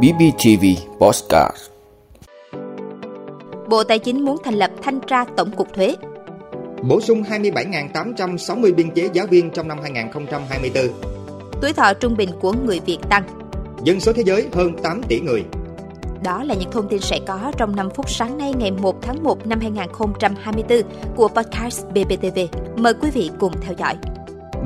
BBTV Postcard Bộ Tài chính muốn thành lập thanh tra tổng cục thuế. Bổ sung 27.860 biên chế giáo viên trong năm 2024. Tuổi thọ trung bình của người Việt tăng. Dân số thế giới hơn 8 tỷ người. Đó là những thông tin sẽ có trong 5 phút sáng nay ngày 1 tháng 1 năm 2024 của podcast BBTV. Mời quý vị cùng theo dõi.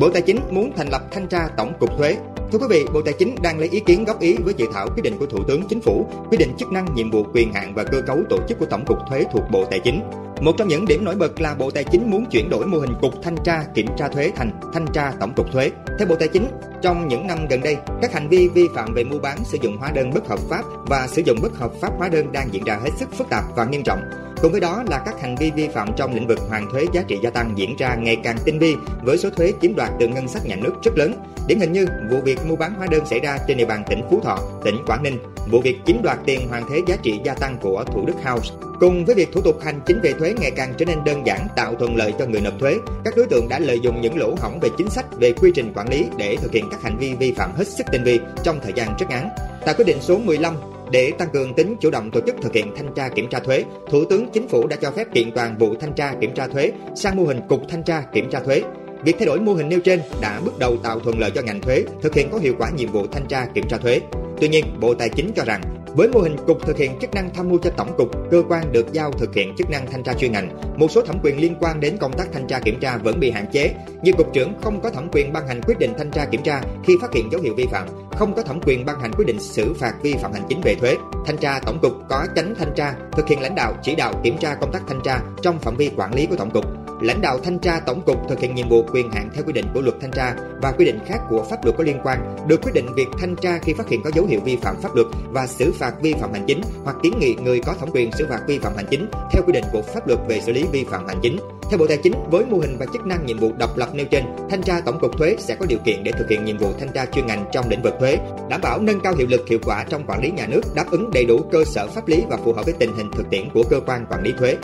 Bộ Tài chính muốn thành lập thanh tra tổng cục thuế. Thưa quý vị, Bộ Tài chính đang lấy ý kiến góp ý với dự thảo quyết định của Thủ tướng Chính phủ quy định chức năng, nhiệm vụ, quyền hạn và cơ cấu tổ chức của Tổng cục Thuế thuộc Bộ Tài chính. Một trong những điểm nổi bật là Bộ Tài chính muốn chuyển đổi mô hình cục thanh tra kiểm tra thuế thành thanh tra tổng cục thuế. Theo Bộ Tài chính, trong những năm gần đây, các hành vi vi phạm về mua bán sử dụng hóa đơn bất hợp pháp và sử dụng bất hợp pháp hóa đơn đang diễn ra hết sức phức tạp và nghiêm trọng. Cùng với đó là các hành vi vi phạm trong lĩnh vực hoàn thuế giá trị gia tăng diễn ra ngày càng tinh vi với số thuế chiếm đoạt từ ngân sách nhà nước rất lớn. Điển hình như vụ việc mua bán hóa đơn xảy ra trên địa bàn tỉnh Phú Thọ, tỉnh Quảng Ninh, vụ việc chiếm đoạt tiền hoàn thuế giá trị gia tăng của Thủ Đức House. Cùng với việc thủ tục hành chính về thuế ngày càng trở nên đơn giản tạo thuận lợi cho người nộp thuế, các đối tượng đã lợi dụng những lỗ hổng về chính sách, về quy trình quản lý để thực hiện các hành vi vi phạm hết sức tinh vi trong thời gian rất ngắn. Tại quyết định số 15 để tăng cường tính chủ động tổ chức thực hiện thanh tra kiểm tra thuế, Thủ tướng Chính phủ đã cho phép kiện toàn vụ thanh tra kiểm tra thuế sang mô hình cục thanh tra kiểm tra thuế. Việc thay đổi mô hình nêu trên đã bước đầu tạo thuận lợi cho ngành thuế thực hiện có hiệu quả nhiệm vụ thanh tra kiểm tra thuế. Tuy nhiên, Bộ Tài chính cho rằng với mô hình cục thực hiện chức năng tham mưu cho tổng cục, cơ quan được giao thực hiện chức năng thanh tra chuyên ngành, một số thẩm quyền liên quan đến công tác thanh tra kiểm tra vẫn bị hạn chế, như cục trưởng không có thẩm quyền ban hành quyết định thanh tra kiểm tra khi phát hiện dấu hiệu vi phạm, không có thẩm quyền ban hành quyết định xử phạt vi phạm hành chính về thuế. Thanh tra tổng cục có chánh thanh tra, thực hiện lãnh đạo chỉ đạo kiểm tra công tác thanh tra trong phạm vi quản lý của tổng cục lãnh đạo thanh tra tổng cục thực hiện nhiệm vụ quyền hạn theo quy định của luật thanh tra và quy định khác của pháp luật có liên quan được quyết định việc thanh tra khi phát hiện có dấu hiệu vi phạm pháp luật và xử phạt vi phạm hành chính hoặc kiến nghị người có thẩm quyền xử phạt vi phạm hành chính theo quy định của pháp luật về xử lý vi phạm hành chính theo Bộ Tài chính, với mô hình và chức năng nhiệm vụ độc lập nêu trên, thanh tra tổng cục thuế sẽ có điều kiện để thực hiện nhiệm vụ thanh tra chuyên ngành trong lĩnh vực thuế, đảm bảo nâng cao hiệu lực hiệu quả trong quản lý nhà nước, đáp ứng đầy đủ cơ sở pháp lý và phù hợp với tình hình thực tiễn của cơ quan quản lý thuế.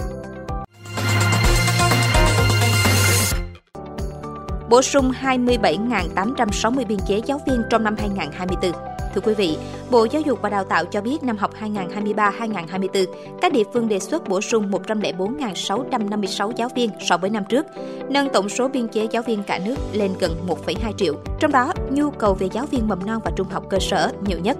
Bổ sung 27.860 biên chế giáo viên trong năm 2024. Thưa quý vị, Bộ Giáo dục và Đào tạo cho biết năm học 2023-2024, các địa phương đề xuất bổ sung 104.656 giáo viên so với năm trước, nâng tổng số biên chế giáo viên cả nước lên gần 1,2 triệu. Trong đó, nhu cầu về giáo viên mầm non và trung học cơ sở nhiều nhất.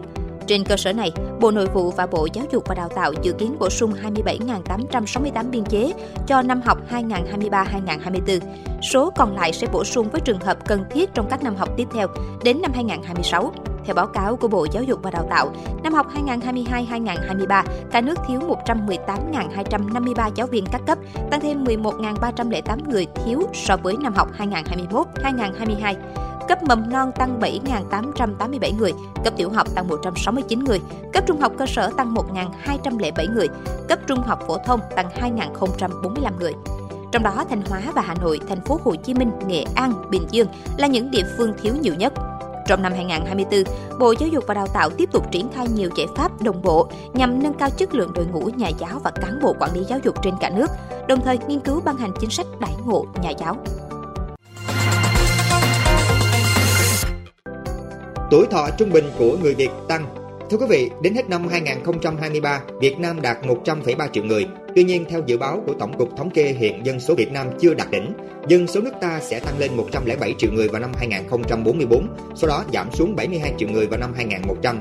Trên cơ sở này, Bộ Nội vụ và Bộ Giáo dục và Đào tạo dự kiến bổ sung 27.868 biên chế cho năm học 2023-2024. Số còn lại sẽ bổ sung với trường hợp cần thiết trong các năm học tiếp theo đến năm 2026. Theo báo cáo của Bộ Giáo dục và Đào tạo, năm học 2022-2023, cả nước thiếu 118.253 giáo viên các cấp, tăng thêm 11.308 người thiếu so với năm học 2021-2022 cấp mầm non tăng 7.887 người, cấp tiểu học tăng 169 người, cấp trung học cơ sở tăng 1.207 người, cấp trung học phổ thông tăng 2.045 người. Trong đó, Thanh Hóa và Hà Nội, thành phố Hồ Chí Minh, Nghệ An, Bình Dương là những địa phương thiếu nhiều nhất. Trong năm 2024, Bộ Giáo dục và Đào tạo tiếp tục triển khai nhiều giải pháp đồng bộ nhằm nâng cao chất lượng đội ngũ nhà giáo và cán bộ quản lý giáo dục trên cả nước, đồng thời nghiên cứu ban hành chính sách đãi ngộ nhà giáo. Tuổi thọ trung bình của người Việt tăng. Thưa quý vị, đến hết năm 2023, Việt Nam đạt 100,3 triệu người. Tuy nhiên, theo dự báo của Tổng cục Thống kê hiện dân số Việt Nam chưa đạt đỉnh. Dân số nước ta sẽ tăng lên 107 triệu người vào năm 2044, sau đó giảm xuống 72 triệu người vào năm 2100.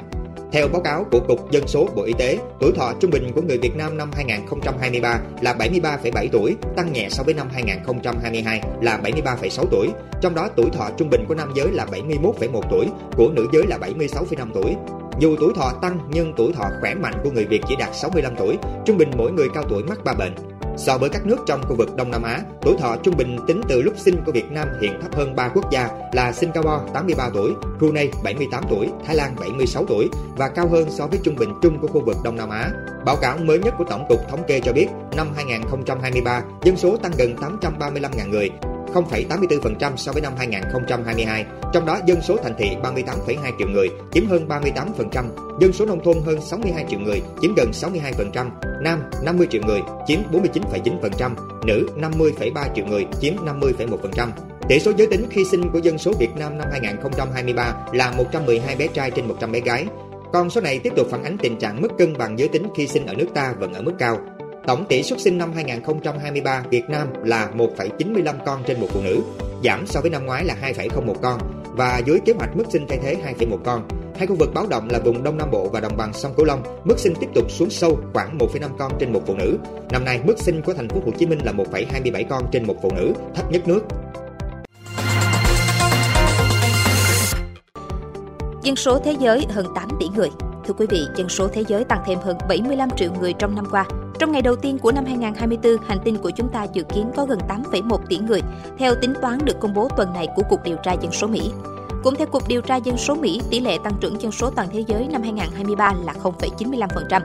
Theo báo cáo của Cục Dân số Bộ Y tế, tuổi thọ trung bình của người Việt Nam năm 2023 là 73,7 tuổi, tăng nhẹ so với năm 2022 là 73,6 tuổi. Trong đó tuổi thọ trung bình của nam giới là 71,1 tuổi, của nữ giới là 76,5 tuổi. Dù tuổi thọ tăng nhưng tuổi thọ khỏe mạnh của người Việt chỉ đạt 65 tuổi, trung bình mỗi người cao tuổi mắc ba bệnh. So với các nước trong khu vực Đông Nam Á, tuổi thọ trung bình tính từ lúc sinh của Việt Nam hiện thấp hơn 3 quốc gia là Singapore 83 tuổi, Brunei 78 tuổi, Thái Lan 76 tuổi và cao hơn so với trung bình chung của khu vực Đông Nam Á. Báo cáo mới nhất của Tổng cục Thống kê cho biết, năm 2023, dân số tăng gần 835.000 người, 0,84% so với năm 2022, trong đó dân số thành thị 38,2 triệu người, chiếm hơn 38%, dân số nông thôn hơn 62 triệu người, chiếm gần 62%, nam 50 triệu người, chiếm 49,9%, nữ 50,3 triệu người, chiếm 50,1%. Tỷ số giới tính khi sinh của dân số Việt Nam năm 2023 là 112 bé trai trên 100 bé gái. Con số này tiếp tục phản ánh tình trạng mất cân bằng giới tính khi sinh ở nước ta vẫn ở mức cao. Tổng tỷ suất sinh năm 2023 Việt Nam là 1,95 con trên một phụ nữ, giảm so với năm ngoái là 2,01 con và dưới kế hoạch mức sinh thay thế 2,1 con. Hai khu vực báo động là vùng Đông Nam Bộ và đồng bằng sông Cửu Long, mức sinh tiếp tục xuống sâu khoảng 1,5 con trên một phụ nữ. Năm nay, mức sinh của thành phố Hồ Chí Minh là 1,27 con trên một phụ nữ, thấp nhất nước. Dân số thế giới hơn 8 tỷ người. Thưa quý vị, dân số thế giới tăng thêm hơn 75 triệu người trong năm qua. Trong ngày đầu tiên của năm 2024, hành tinh của chúng ta dự kiến có gần 8,1 tỷ người, theo tính toán được công bố tuần này của Cục Điều tra Dân số Mỹ. Cũng theo Cục Điều tra Dân số Mỹ, tỷ lệ tăng trưởng dân số toàn thế giới năm 2023 là 0,95%.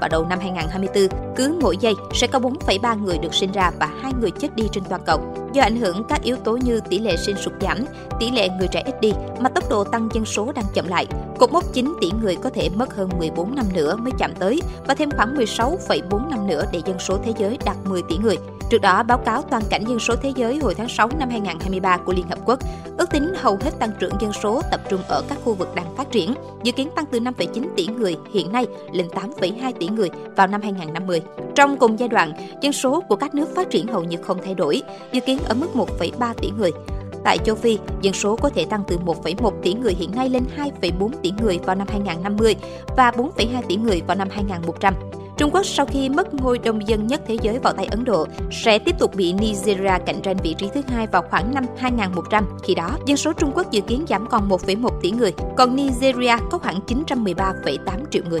Vào đầu năm 2024, cứ mỗi giây sẽ có 4,3 người được sinh ra và 2 người chết đi trên toàn cầu. Do ảnh hưởng các yếu tố như tỷ lệ sinh sụt giảm, tỷ lệ người trẻ ít đi mà tốc độ tăng dân số đang chậm lại. Cột mốc 9 tỷ người có thể mất hơn 14 năm nữa mới chạm tới và thêm khoảng 16,4 năm nữa để dân số thế giới đạt 10 tỷ người. Trước đó, báo cáo toàn cảnh dân số thế giới hồi tháng 6 năm 2023 của Liên Hợp Quốc ước tính hầu hết tăng trưởng dân số tập trung ở các khu vực đang phát triển, dự kiến tăng từ 5,9 tỷ người hiện nay lên 8,2 tỷ người vào năm 2050. Trong cùng giai đoạn, dân số của các nước phát triển hầu như không thay đổi, dự kiến ở mức 1,3 tỷ người. Tại châu Phi, dân số có thể tăng từ 1,1 tỷ người hiện nay lên 2,4 tỷ người vào năm 2050 và 4,2 tỷ người vào năm 2100. Trung Quốc sau khi mất ngôi đông dân nhất thế giới vào tay Ấn Độ sẽ tiếp tục bị Nigeria cạnh tranh vị trí thứ hai vào khoảng năm 2100. Khi đó, dân số Trung Quốc dự kiến giảm còn 1,1 tỷ người, còn Nigeria có khoảng 913,8 triệu người.